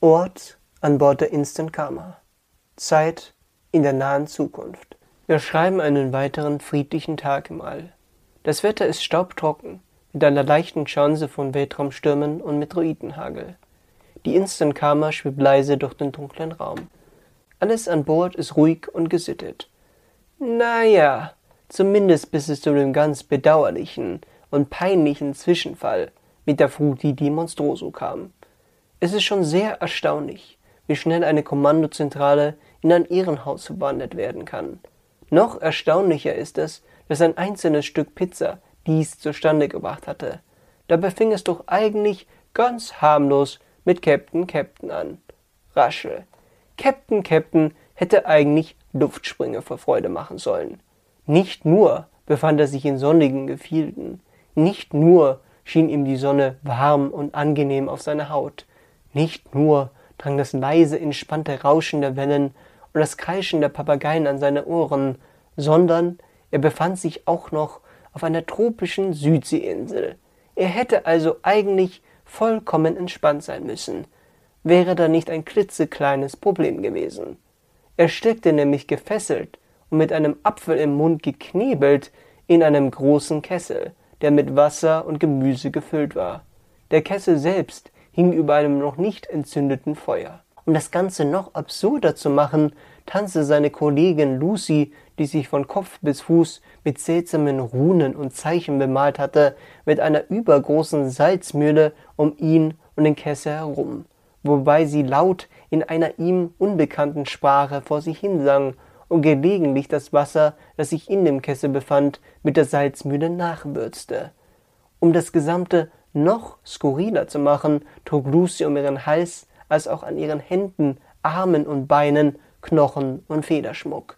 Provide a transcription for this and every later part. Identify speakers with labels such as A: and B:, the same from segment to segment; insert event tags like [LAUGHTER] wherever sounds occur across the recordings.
A: Ort an Bord der Instant Karma. Zeit in der nahen Zukunft. Wir schreiben einen weiteren friedlichen Tag im All. Das Wetter ist staubtrocken, mit einer leichten Chance von Weltraumstürmen und Meteoritenhagel. Die Instant Karma schwebt leise durch den dunklen Raum. Alles an Bord ist ruhig und gesittet. Naja, zumindest bis es zu dem ganz bedauerlichen und peinlichen Zwischenfall mit der Fruti di Monstroso kam. Es ist schon sehr erstaunlich, wie schnell eine Kommandozentrale in ein Irrenhaus verwandelt werden kann. Noch erstaunlicher ist es, dass ein einzelnes Stück Pizza dies zustande gebracht hatte. Dabei fing es doch eigentlich ganz harmlos mit Captain Captain an. Raschel. Captain Captain hätte eigentlich Luftsprünge vor Freude machen sollen. Nicht nur befand er sich in sonnigen Gefilden, nicht nur schien ihm die Sonne warm und angenehm auf seine Haut, nicht nur drang das leise, entspannte Rauschen der Wellen und das Kreischen der Papageien an seine Ohren, sondern er befand sich auch noch auf einer tropischen Südseeinsel. Er hätte also eigentlich vollkommen entspannt sein müssen, wäre da nicht ein klitzekleines Problem gewesen. Er steckte nämlich gefesselt und mit einem Apfel im Mund geknebelt in einem großen Kessel, der mit Wasser und Gemüse gefüllt war. Der Kessel selbst hing über einem noch nicht entzündeten Feuer. Um das Ganze noch absurder zu machen, tanzte seine Kollegin Lucy, die sich von Kopf bis Fuß mit seltsamen Runen und Zeichen bemalt hatte, mit einer übergroßen Salzmühle um ihn und den Kessel herum, wobei sie laut in einer ihm unbekannten Sprache vor sich hinsang und gelegentlich das Wasser, das sich in dem Kessel befand, mit der Salzmühle nachwürzte. Um das Gesamte noch skurriler zu machen, trug Lucy um ihren Hals als auch an ihren Händen, Armen und Beinen Knochen und Federschmuck.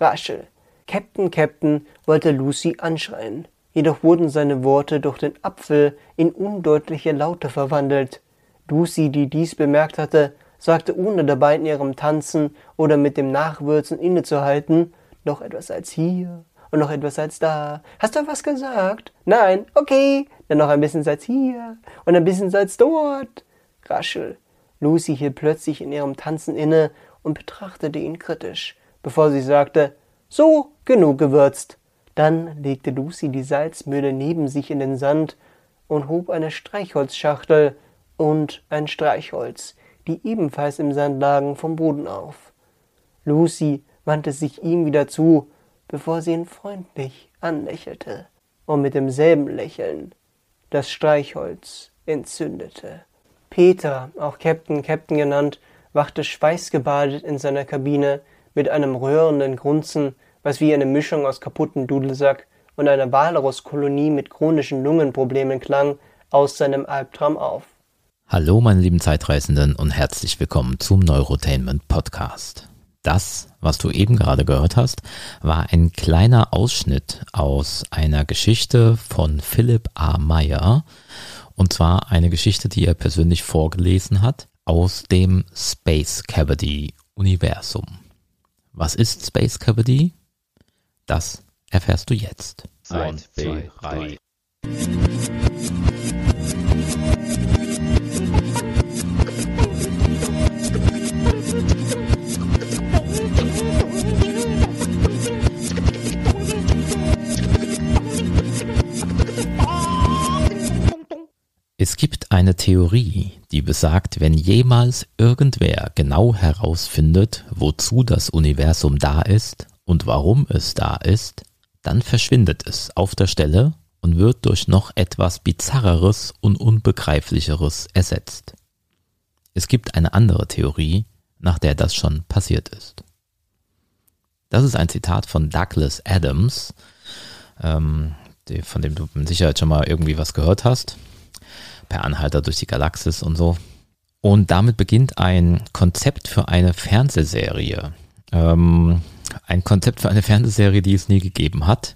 A: Raschel. Captain Captain wollte Lucy anschreien, jedoch wurden seine Worte durch den Apfel in undeutliche Laute verwandelt. Lucy, die dies bemerkt hatte, sagte ohne dabei in ihrem Tanzen oder mit dem Nachwürzen innezuhalten, noch etwas als hier und noch etwas als da. Hast du was gesagt? Nein, okay, dann noch ein bisschen Salz hier und ein bisschen Salz dort. Raschel. Lucy hielt plötzlich in ihrem Tanzen inne und betrachtete ihn kritisch, bevor sie sagte, so, genug gewürzt. Dann legte Lucy die Salzmühle neben sich in den Sand und hob eine Streichholzschachtel und ein Streichholz, die ebenfalls im Sand lagen, vom Boden auf. Lucy wandte sich ihm wieder zu, bevor sie ihn freundlich anlächelte und mit demselben Lächeln das Streichholz entzündete. Peter, auch Captain Captain genannt, wachte schweißgebadet in seiner Kabine mit einem rührenden Grunzen, was wie eine Mischung aus kaputten Dudelsack und einer Walrus-Kolonie mit chronischen Lungenproblemen klang, aus seinem Albtraum auf.
B: Hallo meine lieben Zeitreisenden und herzlich willkommen zum Neurotainment Podcast. Das, was du eben gerade gehört hast, war ein kleiner Ausschnitt aus einer Geschichte von Philipp A. Meyer und zwar eine Geschichte, die er persönlich vorgelesen hat aus dem Space Cavity Universum. Was ist Space Cavity? Das erfährst du jetzt.
C: Eins, zwei, drei.
B: Eine Theorie, die besagt, wenn jemals irgendwer genau herausfindet, wozu das Universum da ist und warum es da ist, dann verschwindet es auf der Stelle und wird durch noch etwas Bizarreres und Unbegreiflicheres ersetzt. Es gibt eine andere Theorie, nach der das schon passiert ist. Das ist ein Zitat von Douglas Adams, ähm, von dem du mit Sicherheit schon mal irgendwie was gehört hast per Anhalter durch die Galaxis und so. Und damit beginnt ein Konzept für eine Fernsehserie. Ähm, ein Konzept für eine Fernsehserie, die es nie gegeben hat.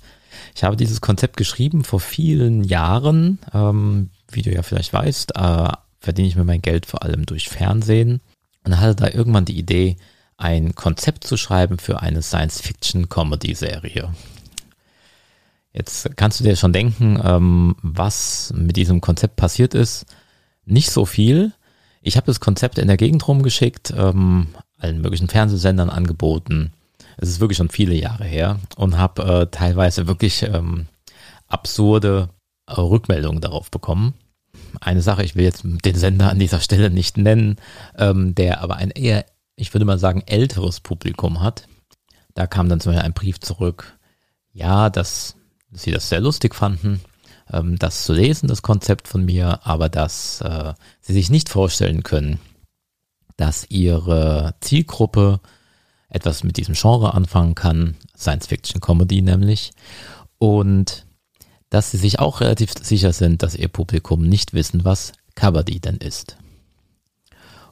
B: Ich habe dieses Konzept geschrieben vor vielen Jahren. Ähm, wie du ja vielleicht weißt, äh, verdiene ich mir mein Geld vor allem durch Fernsehen. Und hatte da irgendwann die Idee, ein Konzept zu schreiben für eine Science-Fiction-Comedy-Serie. Jetzt kannst du dir schon denken, ähm, was mit diesem Konzept passiert ist. Nicht so viel. Ich habe das Konzept in der Gegend rumgeschickt, ähm, allen möglichen Fernsehsendern angeboten. Es ist wirklich schon viele Jahre her und habe äh, teilweise wirklich ähm, absurde äh, Rückmeldungen darauf bekommen. Eine Sache, ich will jetzt den Sender an dieser Stelle nicht nennen, der aber ein eher, ich würde mal sagen, älteres Publikum hat. Da kam dann zum Beispiel ein Brief zurück, ja, dass sie das sehr lustig fanden, ähm, das zu lesen, das Konzept von mir, aber dass äh, sie sich nicht vorstellen können, dass ihre Zielgruppe etwas mit diesem Genre anfangen kann, Science-Fiction-Comedy nämlich, und dass sie sich auch relativ sicher sind, dass ihr Publikum nicht wissen, was Kabaddi denn ist.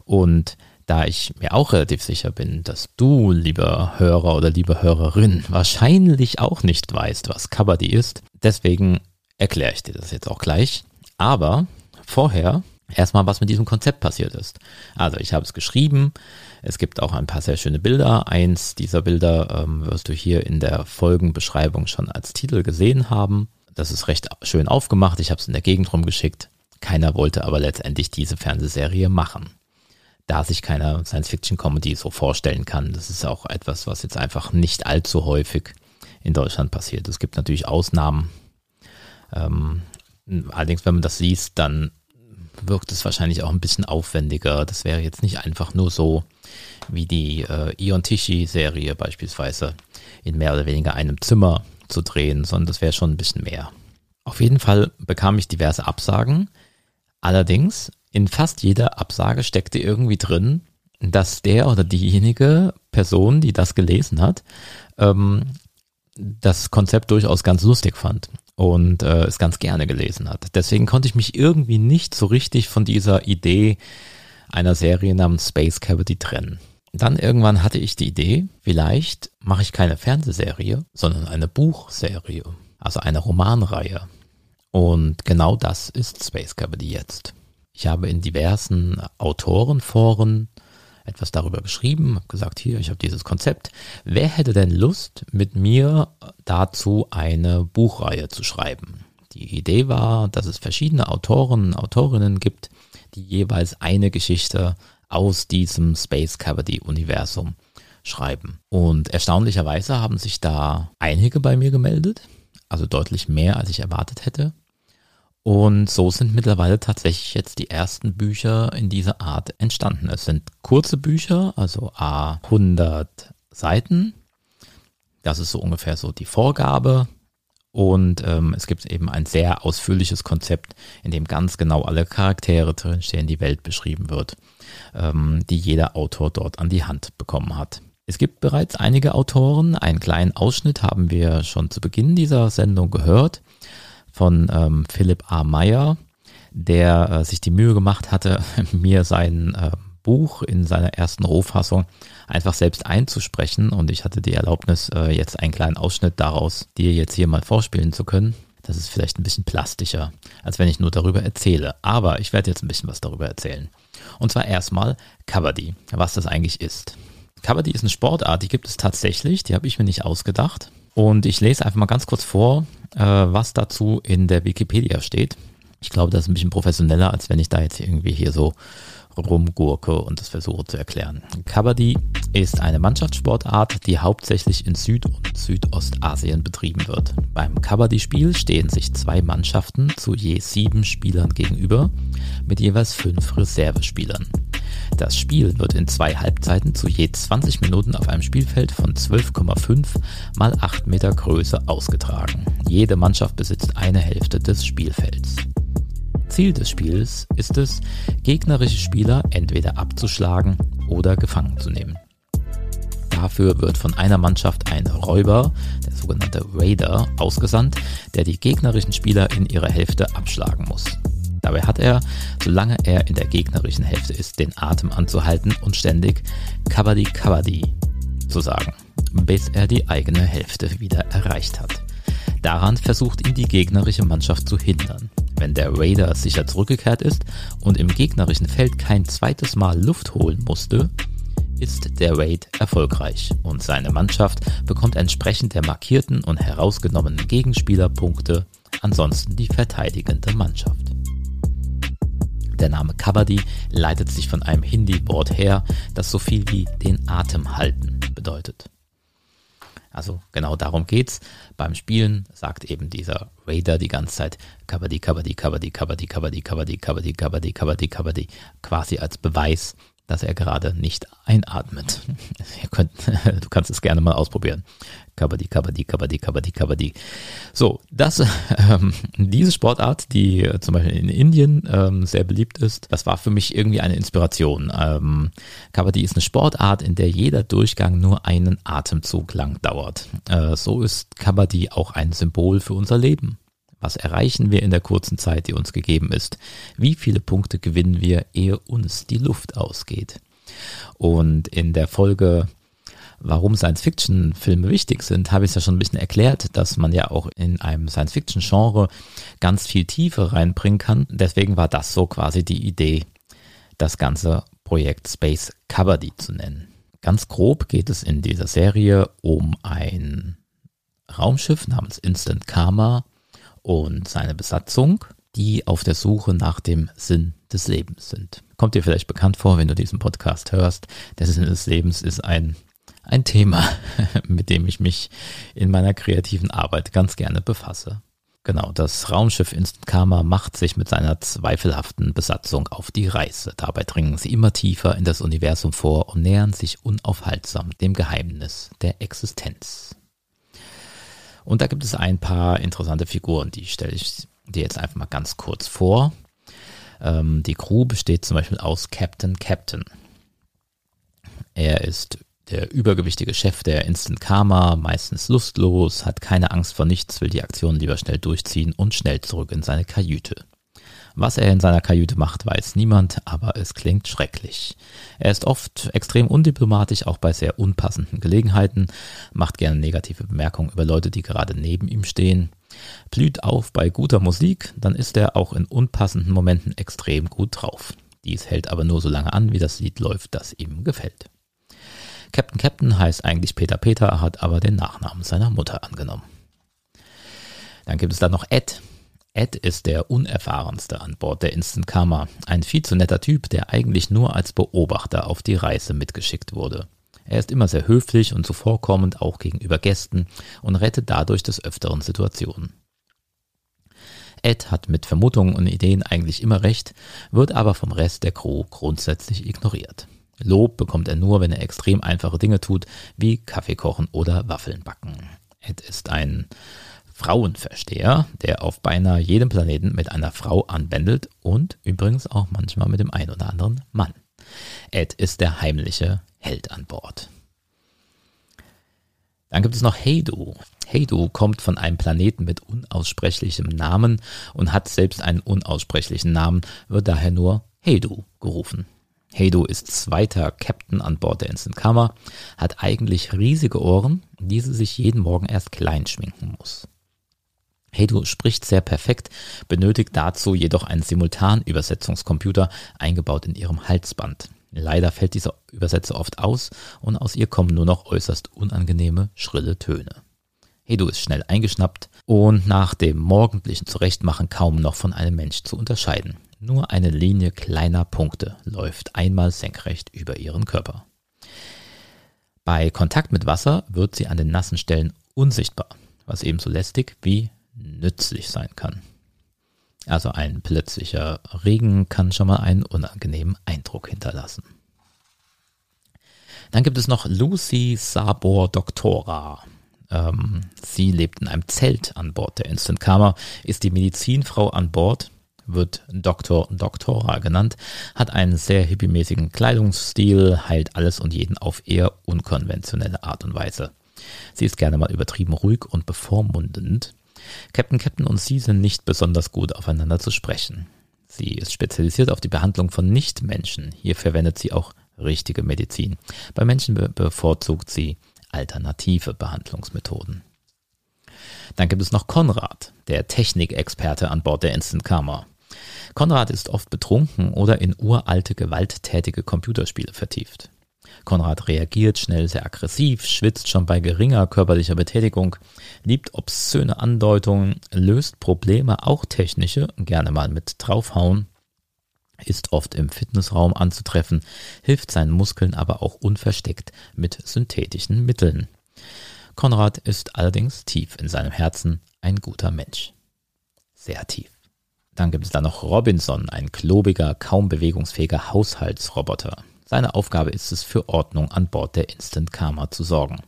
B: Und da ich mir auch relativ sicher bin, dass du, lieber Hörer oder liebe Hörerin, wahrscheinlich auch nicht weißt, was Kabaddi ist, deswegen erkläre ich dir das jetzt auch gleich. Aber vorher erstmal, was mit diesem Konzept passiert ist. Also ich habe es geschrieben. Es gibt auch ein paar sehr schöne Bilder. Eins dieser Bilder ähm, wirst du hier in der Folgenbeschreibung schon als Titel gesehen haben. Das ist recht schön aufgemacht. Ich habe es in der Gegend rumgeschickt. Keiner wollte aber letztendlich diese Fernsehserie machen. Da sich keiner Science-Fiction-Comedy so vorstellen kann. Das ist auch etwas, was jetzt einfach nicht allzu häufig in Deutschland passiert. Es gibt natürlich Ausnahmen, ähm, allerdings, wenn man das liest, dann wirkt es wahrscheinlich auch ein bisschen aufwendiger. Das wäre jetzt nicht einfach nur so wie die äh, Ion Tishi-Serie beispielsweise in mehr oder weniger einem Zimmer zu drehen, sondern das wäre schon ein bisschen mehr. Auf jeden Fall bekam ich diverse Absagen. Allerdings, in fast jeder Absage steckte irgendwie drin, dass der oder diejenige Person, die das gelesen hat, ähm, das Konzept durchaus ganz lustig fand und äh, es ganz gerne gelesen hat. Deswegen konnte ich mich irgendwie nicht so richtig von dieser Idee einer Serie namens Space Cavity trennen. Dann irgendwann hatte ich die Idee, vielleicht mache ich keine Fernsehserie, sondern eine Buchserie, also eine Romanreihe. Und genau das ist Space Cavity jetzt. Ich habe in diversen Autorenforen etwas darüber geschrieben, habe gesagt, hier, ich habe dieses Konzept. Wer hätte denn Lust, mit mir dazu eine Buchreihe zu schreiben? Die Idee war, dass es verschiedene Autoren, Autorinnen gibt, die jeweils eine Geschichte aus diesem Space Cavity Universum schreiben. Und erstaunlicherweise haben sich da einige bei mir gemeldet, also deutlich mehr, als ich erwartet hätte. Und so sind mittlerweile tatsächlich jetzt die ersten Bücher in dieser Art entstanden. Es sind kurze Bücher, also a 100 Seiten. Das ist so ungefähr so die Vorgabe. Und ähm, es gibt eben ein sehr ausführliches Konzept, in dem ganz genau alle Charaktere drinstehen, die Welt beschrieben wird, ähm, die jeder Autor dort an die Hand bekommen hat. Es gibt bereits einige Autoren. Einen kleinen Ausschnitt haben wir schon zu Beginn dieser Sendung gehört von ähm, Philipp A. Meyer, der äh, sich die Mühe gemacht hatte, [LAUGHS] mir sein äh, Buch in seiner ersten Rohfassung einfach selbst einzusprechen und ich hatte die Erlaubnis, äh, jetzt einen kleinen Ausschnitt daraus dir jetzt hier mal vorspielen zu können. Das ist vielleicht ein bisschen plastischer, als wenn ich nur darüber erzähle. Aber ich werde jetzt ein bisschen was darüber erzählen. Und zwar erstmal Kabaddi, was das eigentlich ist. Kabaddi ist eine Sportart, die gibt es tatsächlich, die habe ich mir nicht ausgedacht. Und ich lese einfach mal ganz kurz vor, äh, was dazu in der Wikipedia steht. Ich glaube, das ist ein bisschen professioneller, als wenn ich da jetzt irgendwie hier so rumgurke und das versuche zu erklären. Kabaddi ist eine Mannschaftssportart, die hauptsächlich in Süd- und Südostasien betrieben wird. Beim Kabaddi-Spiel stehen sich zwei Mannschaften zu je sieben Spielern gegenüber, mit jeweils fünf Reservespielern. Das Spiel wird in zwei Halbzeiten zu je 20 Minuten auf einem Spielfeld von 12,5 mal 8 Meter Größe ausgetragen. Jede Mannschaft besitzt eine Hälfte des Spielfelds. Ziel des Spiels ist es, gegnerische Spieler entweder abzuschlagen oder gefangen zu nehmen. Dafür wird von einer Mannschaft ein Räuber, der sogenannte Raider, ausgesandt, der die gegnerischen Spieler in ihrer Hälfte abschlagen muss. Dabei hat er, solange er in der gegnerischen Hälfte ist, den Atem anzuhalten und ständig Kabaddi Kabaddi zu sagen, bis er die eigene Hälfte wieder erreicht hat. Daran versucht ihn die gegnerische Mannschaft zu hindern. Wenn der Raider sicher zurückgekehrt ist und im gegnerischen Feld kein zweites Mal Luft holen musste, ist der Raid erfolgreich und seine Mannschaft bekommt entsprechend der markierten und herausgenommenen Gegenspieler Punkte, ansonsten die verteidigende Mannschaft. Der Name Kabaddi leitet sich von einem Hindi-Wort her, das so viel wie den Atem halten bedeutet. Also genau darum geht's. Beim Spielen sagt eben dieser Raider die ganze Zeit Kabaddi, Kabaddi, Kabaddi, Kabaddi, Kabaddi, Kabaddi, Kabaddi, Kabaddi, Kabaddi, Kabaddi, quasi als Beweis, dass er gerade nicht einatmet. [LAUGHS] Könnt, [LAUGHS] du kannst es gerne mal ausprobieren. Kabaddi, Kabaddi, Kabaddi, Kabaddi, Kabaddi. So, das, [LAUGHS] ähm, diese Sportart, die äh, zum Beispiel in Indien ähm, sehr beliebt ist, das war für mich irgendwie eine Inspiration. Ähm, Kabaddi ist eine Sportart, in der jeder Durchgang nur einen Atemzug lang dauert. Äh, so ist Kabaddi auch ein Symbol für unser Leben. Was erreichen wir in der kurzen Zeit, die uns gegeben ist? Wie viele Punkte gewinnen wir, ehe uns die Luft ausgeht? Und in der Folge warum Science-Fiction-Filme wichtig sind, habe ich es ja schon ein bisschen erklärt, dass man ja auch in einem Science-Fiction-Genre ganz viel Tiefe reinbringen kann. Deswegen war das so quasi die Idee, das ganze Projekt Space Kabaddi zu nennen. Ganz grob geht es in dieser Serie um ein Raumschiff namens Instant Karma und seine Besatzung, die auf der Suche nach dem Sinn des Lebens sind. Kommt dir vielleicht bekannt vor, wenn du diesen Podcast hörst. Der Sinn des Lebens ist ein ein Thema, [LAUGHS] mit dem ich mich in meiner kreativen Arbeit ganz gerne befasse. Genau, das Raumschiff Instant Karma macht sich mit seiner zweifelhaften Besatzung auf die Reise. Dabei dringen sie immer tiefer in das Universum vor und nähern sich unaufhaltsam dem Geheimnis der Existenz. Und da gibt es ein paar interessante Figuren, die stelle ich dir jetzt einfach mal ganz kurz vor. Ähm, die Crew besteht zum Beispiel aus Captain Captain. Er ist der übergewichtige Chef der Instant Karma, meistens lustlos, hat keine Angst vor nichts, will die Aktion lieber schnell durchziehen und schnell zurück in seine Kajüte. Was er in seiner Kajüte macht, weiß niemand, aber es klingt schrecklich. Er ist oft extrem undiplomatisch, auch bei sehr unpassenden Gelegenheiten, macht gerne negative Bemerkungen über Leute, die gerade neben ihm stehen, blüht auf bei guter Musik, dann ist er auch in unpassenden Momenten extrem gut drauf. Dies hält aber nur so lange an, wie das Lied läuft, das ihm gefällt. Captain Captain heißt eigentlich Peter Peter, hat aber den Nachnamen seiner Mutter angenommen. Dann gibt es da noch Ed. Ed ist der unerfahrenste an Bord der Instant Karma. Ein viel zu netter Typ, der eigentlich nur als Beobachter auf die Reise mitgeschickt wurde. Er ist immer sehr höflich und zuvorkommend auch gegenüber Gästen und rettet dadurch des Öfteren Situationen. Ed hat mit Vermutungen und Ideen eigentlich immer recht, wird aber vom Rest der Crew grundsätzlich ignoriert. Lob bekommt er nur, wenn er extrem einfache Dinge tut, wie Kaffee kochen oder Waffeln backen. Ed ist ein Frauenversteher, der auf beinahe jedem Planeten mit einer Frau anbändelt und übrigens auch manchmal mit dem einen oder anderen Mann. Ed ist der heimliche Held an Bord. Dann gibt es noch Heidu. Heidu kommt von einem Planeten mit unaussprechlichem Namen und hat selbst einen unaussprechlichen Namen, wird daher nur Heidu gerufen. Heido ist zweiter Captain an Bord der Instant Karma, hat eigentlich riesige Ohren, die sie sich jeden Morgen erst klein schminken muss. Heido spricht sehr perfekt, benötigt dazu jedoch einen Simultanübersetzungskomputer eingebaut in ihrem Halsband. Leider fällt dieser Übersetzer oft aus und aus ihr kommen nur noch äußerst unangenehme, schrille Töne. Hedo ist schnell eingeschnappt und nach dem morgendlichen Zurechtmachen kaum noch von einem Mensch zu unterscheiden. Nur eine Linie kleiner Punkte läuft einmal senkrecht über ihren Körper. Bei Kontakt mit Wasser wird sie an den nassen Stellen unsichtbar, was ebenso lästig wie nützlich sein kann. Also ein plötzlicher Regen kann schon mal einen unangenehmen Eindruck hinterlassen. Dann gibt es noch Lucy Sabor Doctora. Ähm, sie lebt in einem Zelt an Bord der Instant Karma, ist die Medizinfrau an Bord wird Doktor Doktora genannt, hat einen sehr hippiemäßigen Kleidungsstil, heilt alles und jeden auf eher unkonventionelle Art und Weise. Sie ist gerne mal übertrieben ruhig und bevormundend. Captain Captain und sie sind nicht besonders gut aufeinander zu sprechen. Sie ist spezialisiert auf die Behandlung von Nichtmenschen. Hier verwendet sie auch richtige Medizin. Bei Menschen be bevorzugt sie alternative Behandlungsmethoden. Dann gibt es noch Konrad, der Technikexperte an Bord der Instant Karma. Konrad ist oft betrunken oder in uralte, gewalttätige Computerspiele vertieft. Konrad reagiert schnell sehr aggressiv, schwitzt schon bei geringer körperlicher Betätigung, liebt obszöne Andeutungen, löst Probleme, auch technische, gerne mal mit draufhauen. ist oft im Fitnessraum anzutreffen, hilft seinen Muskeln aber auch unversteckt mit synthetischen Mitteln. Konrad ist allerdings tief in seinem Herzen ein guter Mensch. Sehr tief. Dann gibt es da noch Robinson, ein klobiger, kaum bewegungsfähiger Haushaltsroboter. Seine Aufgabe ist es, für Ordnung an Bord der Instant Karma zu sorgen.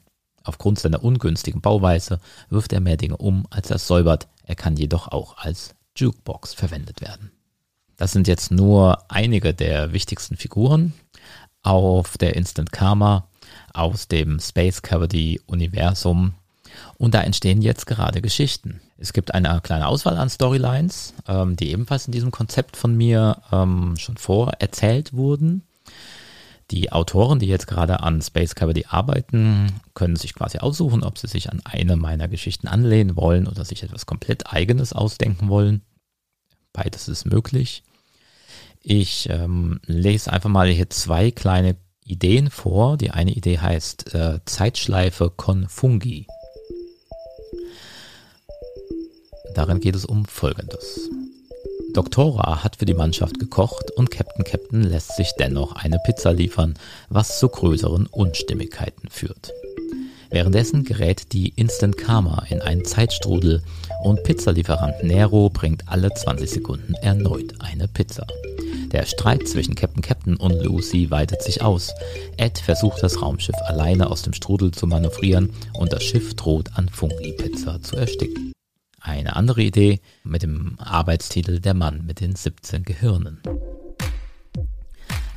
B: Aufgrund seiner ungünstigen Bauweise wirft er mehr Dinge um, als er säubert. Er kann jedoch auch als Jukebox verwendet werden. Das sind jetzt nur einige der wichtigsten Figuren auf der Instant Karma aus dem Space Cavity Universum. Und da entstehen jetzt gerade Geschichten. Es gibt eine kleine Auswahl an Storylines, ähm, die ebenfalls in diesem Konzept von mir ähm, schon vorerzählt wurden. Die Autoren, die jetzt gerade an Space Cavity arbeiten, können sich quasi aussuchen, ob sie sich an eine meiner Geschichten anlehnen wollen oder sich etwas komplett eigenes ausdenken wollen. Beides ist möglich. Ich ähm, lese einfach mal hier zwei kleine Ideen vor. Die eine Idee heißt äh, Zeitschleife Confungi. Darin geht es um Folgendes. Doktora hat für die Mannschaft gekocht und Captain Captain lässt sich dennoch eine Pizza liefern, was zu größeren Unstimmigkeiten führt. Währenddessen gerät die Instant Karma in einen Zeitstrudel und Pizzalieferant Nero bringt alle 20 Sekunden erneut eine Pizza. Der Streit zwischen Captain Captain und Lucy weitet sich aus. Ed versucht das Raumschiff alleine aus dem Strudel zu manövrieren und das Schiff droht an Fungi-Pizza zu ersticken. Eine andere Idee mit dem Arbeitstitel Der Mann mit den 17 Gehirnen.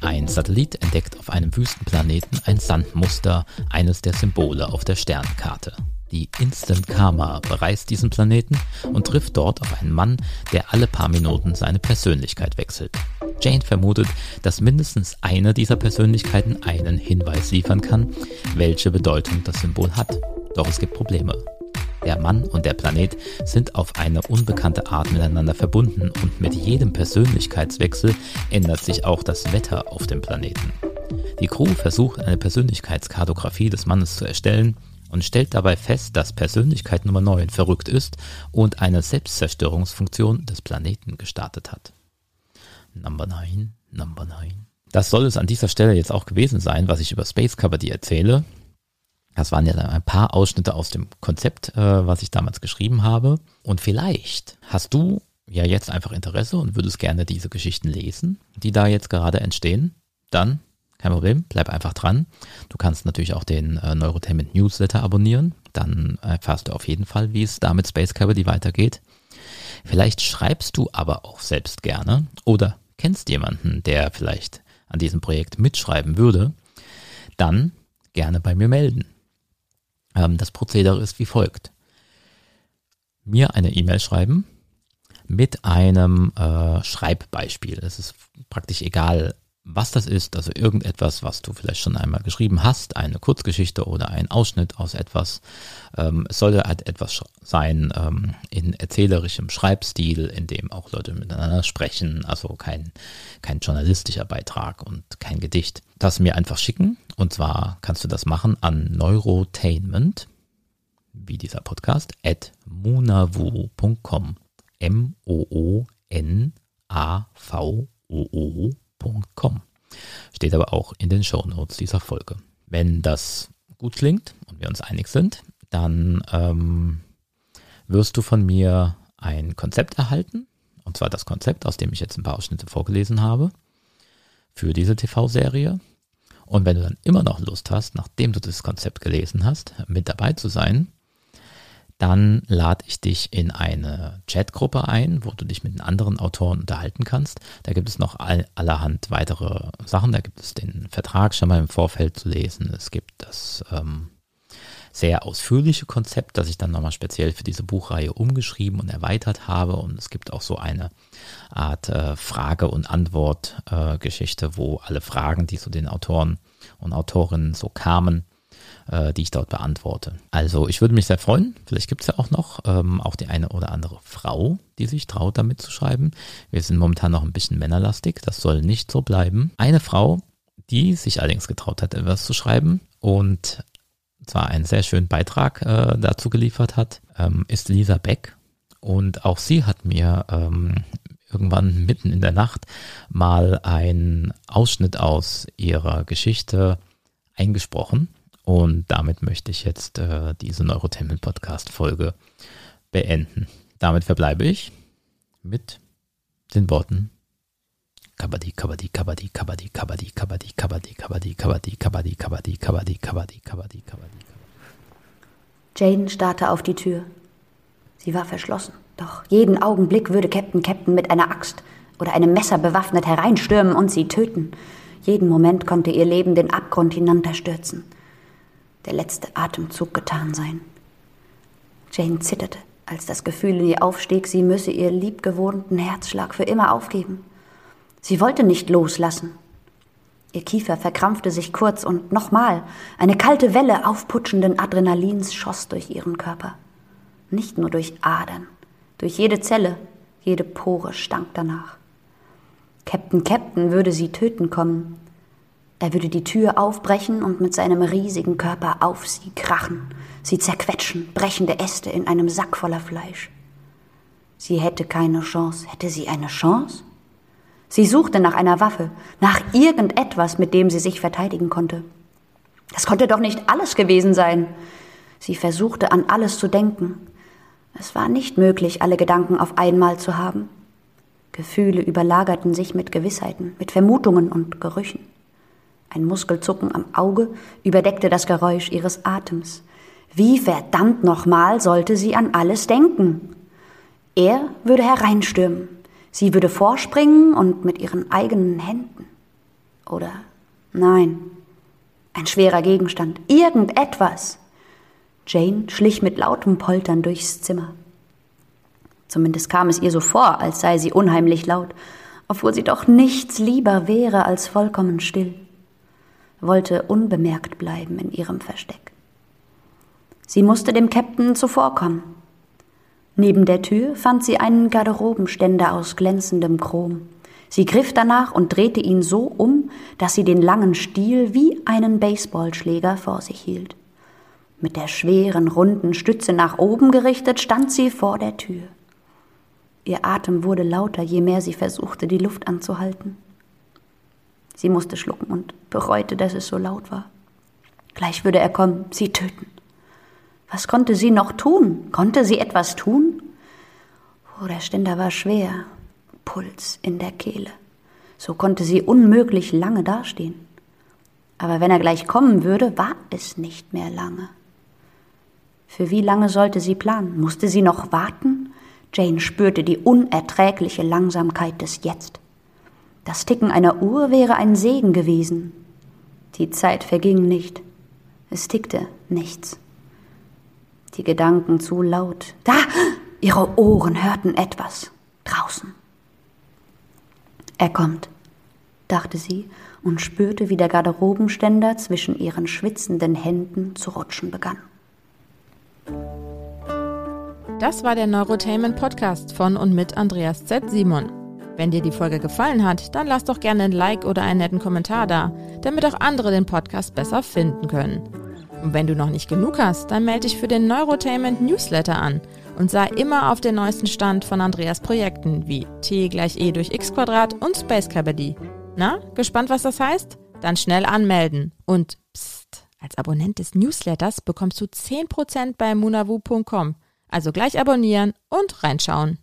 B: Ein Satellit entdeckt auf einem Wüstenplaneten ein Sandmuster, eines der Symbole auf der Sternkarte. Die Instant Karma bereist diesen Planeten und trifft dort auf einen Mann, der alle paar Minuten seine Persönlichkeit wechselt. Jane vermutet, dass mindestens eine dieser Persönlichkeiten einen Hinweis liefern kann, welche Bedeutung das Symbol hat. Doch es gibt Probleme. Der Mann und der Planet sind auf eine unbekannte Art miteinander verbunden und mit jedem Persönlichkeitswechsel ändert sich auch das Wetter auf dem Planeten. Die Crew versucht eine Persönlichkeitskartografie des Mannes zu erstellen und stellt dabei fest, dass Persönlichkeit Nummer 9 verrückt ist und eine Selbstzerstörungsfunktion des Planeten gestartet hat. Number 9, Number 9. Das soll es an dieser Stelle jetzt auch gewesen sein, was ich über Space Cavity erzähle. Das waren ja ein paar Ausschnitte aus dem Konzept, äh, was ich damals geschrieben habe. Und vielleicht hast du ja jetzt einfach Interesse und würdest gerne diese Geschichten lesen, die da jetzt gerade entstehen. Dann kein Problem, bleib einfach dran. Du kannst natürlich auch den äh, Neurotainment Newsletter abonnieren. Dann erfährst du auf jeden Fall, wie es da mit Space Cavity weitergeht. Vielleicht schreibst du aber auch selbst gerne oder kennst jemanden, der vielleicht an diesem Projekt mitschreiben würde, dann gerne bei mir melden. Ähm, das Prozedere ist wie folgt. Mir eine E-Mail schreiben mit einem äh, Schreibbeispiel. Es ist praktisch egal, was das ist, also irgendetwas, was du vielleicht schon einmal geschrieben hast, eine Kurzgeschichte oder ein Ausschnitt aus etwas. Ähm, es sollte halt etwas sein ähm, in erzählerischem Schreibstil, in dem auch Leute miteinander sprechen, also kein, kein journalistischer Beitrag und kein Gedicht. Das mir einfach schicken und zwar kannst du das machen an Neurotainment, wie dieser Podcast, at munavu.com. M-O-O-N-A-V-O-O www.ecom. Steht aber auch in den Show Notes dieser Folge. Wenn das gut klingt und wir uns einig sind, dann ähm, wirst du von mir ein Konzept erhalten. Und zwar das Konzept, aus dem ich jetzt ein paar Ausschnitte vorgelesen habe, für diese TV-Serie. Und wenn du dann immer noch Lust hast, nachdem du das Konzept gelesen hast, mit dabei zu sein, dann lade ich dich in eine Chatgruppe ein, wo du dich mit den anderen Autoren unterhalten kannst. Da gibt es noch all, allerhand weitere Sachen. Da gibt es den Vertrag schon mal im Vorfeld zu lesen. Es gibt das ähm, sehr ausführliche Konzept, das ich dann nochmal speziell für diese Buchreihe umgeschrieben und erweitert habe. Und es gibt auch so eine Art äh, Frage- und Antwort-Geschichte, äh, wo alle Fragen, die zu den Autoren und Autorinnen so kamen, die ich dort beantworte. Also ich würde mich sehr freuen. Vielleicht gibt es ja auch noch ähm, auch die eine oder andere Frau, die sich traut, damit zu schreiben. Wir sind momentan noch ein bisschen männerlastig. Das soll nicht so bleiben. Eine Frau, die sich allerdings getraut hat, etwas zu schreiben und zwar einen sehr schönen Beitrag äh, dazu geliefert hat, ähm, ist Lisa Beck. Und auch sie hat mir ähm, irgendwann mitten in der Nacht mal ein Ausschnitt aus ihrer Geschichte eingesprochen. Und damit möchte ich jetzt äh, diese Neurotainment Podcast Folge beenden. Damit verbleibe ich mit den Worten Kabadi, Kabadi, Kabadi, Kabadi, Kabadi, Kabadi, Kabadi, Kabadi, Kabadi, Kabadi, Kabadi, Kabadi, Kabadi, Kabadi, Kabadi.
D: Jane starrte auf die Tür. Sie war verschlossen. Doch jeden Augenblick würde Captain Captain mit einer Axt oder einem Messer bewaffnet hereinstürmen und sie töten. Jeden Moment konnte ihr Leben den Abgrund hinunterstürzen. Der letzte Atemzug getan sein. Jane zitterte, als das Gefühl in ihr aufstieg, sie müsse ihr liebgewohnten Herzschlag für immer aufgeben. Sie wollte nicht loslassen. Ihr Kiefer verkrampfte sich kurz und nochmal eine kalte Welle aufputschenden Adrenalins schoss durch ihren Körper. Nicht nur durch Adern, durch jede Zelle, jede Pore stank danach. Captain Captain würde sie töten kommen. Er würde die Tür aufbrechen und mit seinem riesigen Körper auf sie krachen, sie zerquetschen, brechende Äste in einem Sack voller Fleisch. Sie hätte keine Chance. Hätte sie eine Chance? Sie suchte nach einer Waffe, nach irgendetwas, mit dem sie sich verteidigen konnte. Das konnte doch nicht alles gewesen sein. Sie versuchte an alles zu denken. Es war nicht möglich, alle Gedanken auf einmal zu haben. Gefühle überlagerten sich mit Gewissheiten, mit Vermutungen und Gerüchen. Ein Muskelzucken am Auge überdeckte das Geräusch ihres Atems. Wie verdammt nochmal sollte sie an alles denken? Er würde hereinstürmen, Sie würde vorspringen und mit ihren eigenen Händen. Oder nein, ein schwerer Gegenstand, irgendetwas. Jane schlich mit lautem Poltern durchs Zimmer. Zumindest kam es ihr so vor, als sei sie unheimlich laut, obwohl sie doch nichts lieber wäre als vollkommen still, wollte unbemerkt bleiben in ihrem Versteck. Sie musste dem Käpt'n zuvorkommen, Neben der Tür fand sie einen Garderobenständer aus glänzendem Chrom. Sie griff danach und drehte ihn so um, dass sie den langen Stiel wie einen Baseballschläger vor sich hielt. Mit der schweren, runden Stütze nach oben gerichtet stand sie vor der Tür. Ihr Atem wurde lauter, je mehr sie versuchte, die Luft anzuhalten. Sie musste schlucken und bereute, dass es so laut war. Gleich würde er kommen, sie töten. Was konnte sie noch tun? Konnte sie etwas tun? Oh, der Ständer war schwer, Puls in der Kehle. So konnte sie unmöglich lange dastehen. Aber wenn er gleich kommen würde, war es nicht mehr lange. Für wie lange sollte sie planen? Musste sie noch warten? Jane spürte die unerträgliche Langsamkeit des Jetzt. Das Ticken einer Uhr wäre ein Segen gewesen. Die Zeit verging nicht. Es tickte nichts die Gedanken zu laut. Da! Ihre Ohren hörten etwas. Draußen. Er kommt, dachte sie und spürte, wie der Garderobenständer zwischen ihren schwitzenden Händen zu rutschen begann.
E: Das war der Neurotainment Podcast von und mit Andreas Z. Simon. Wenn dir die Folge gefallen hat, dann lass doch gerne ein Like oder einen netten Kommentar da, damit auch andere den Podcast besser finden können. Und wenn du noch nicht genug hast, dann melde dich für den Neurotainment Newsletter an und sei immer auf den neuesten Stand von Andreas Projekten wie T gleich E durch X Quadrat und Space Cabody. Na, gespannt, was das heißt? Dann schnell anmelden. Und psst, als Abonnent des Newsletters bekommst du 10% bei munavu.com. Also gleich abonnieren und reinschauen.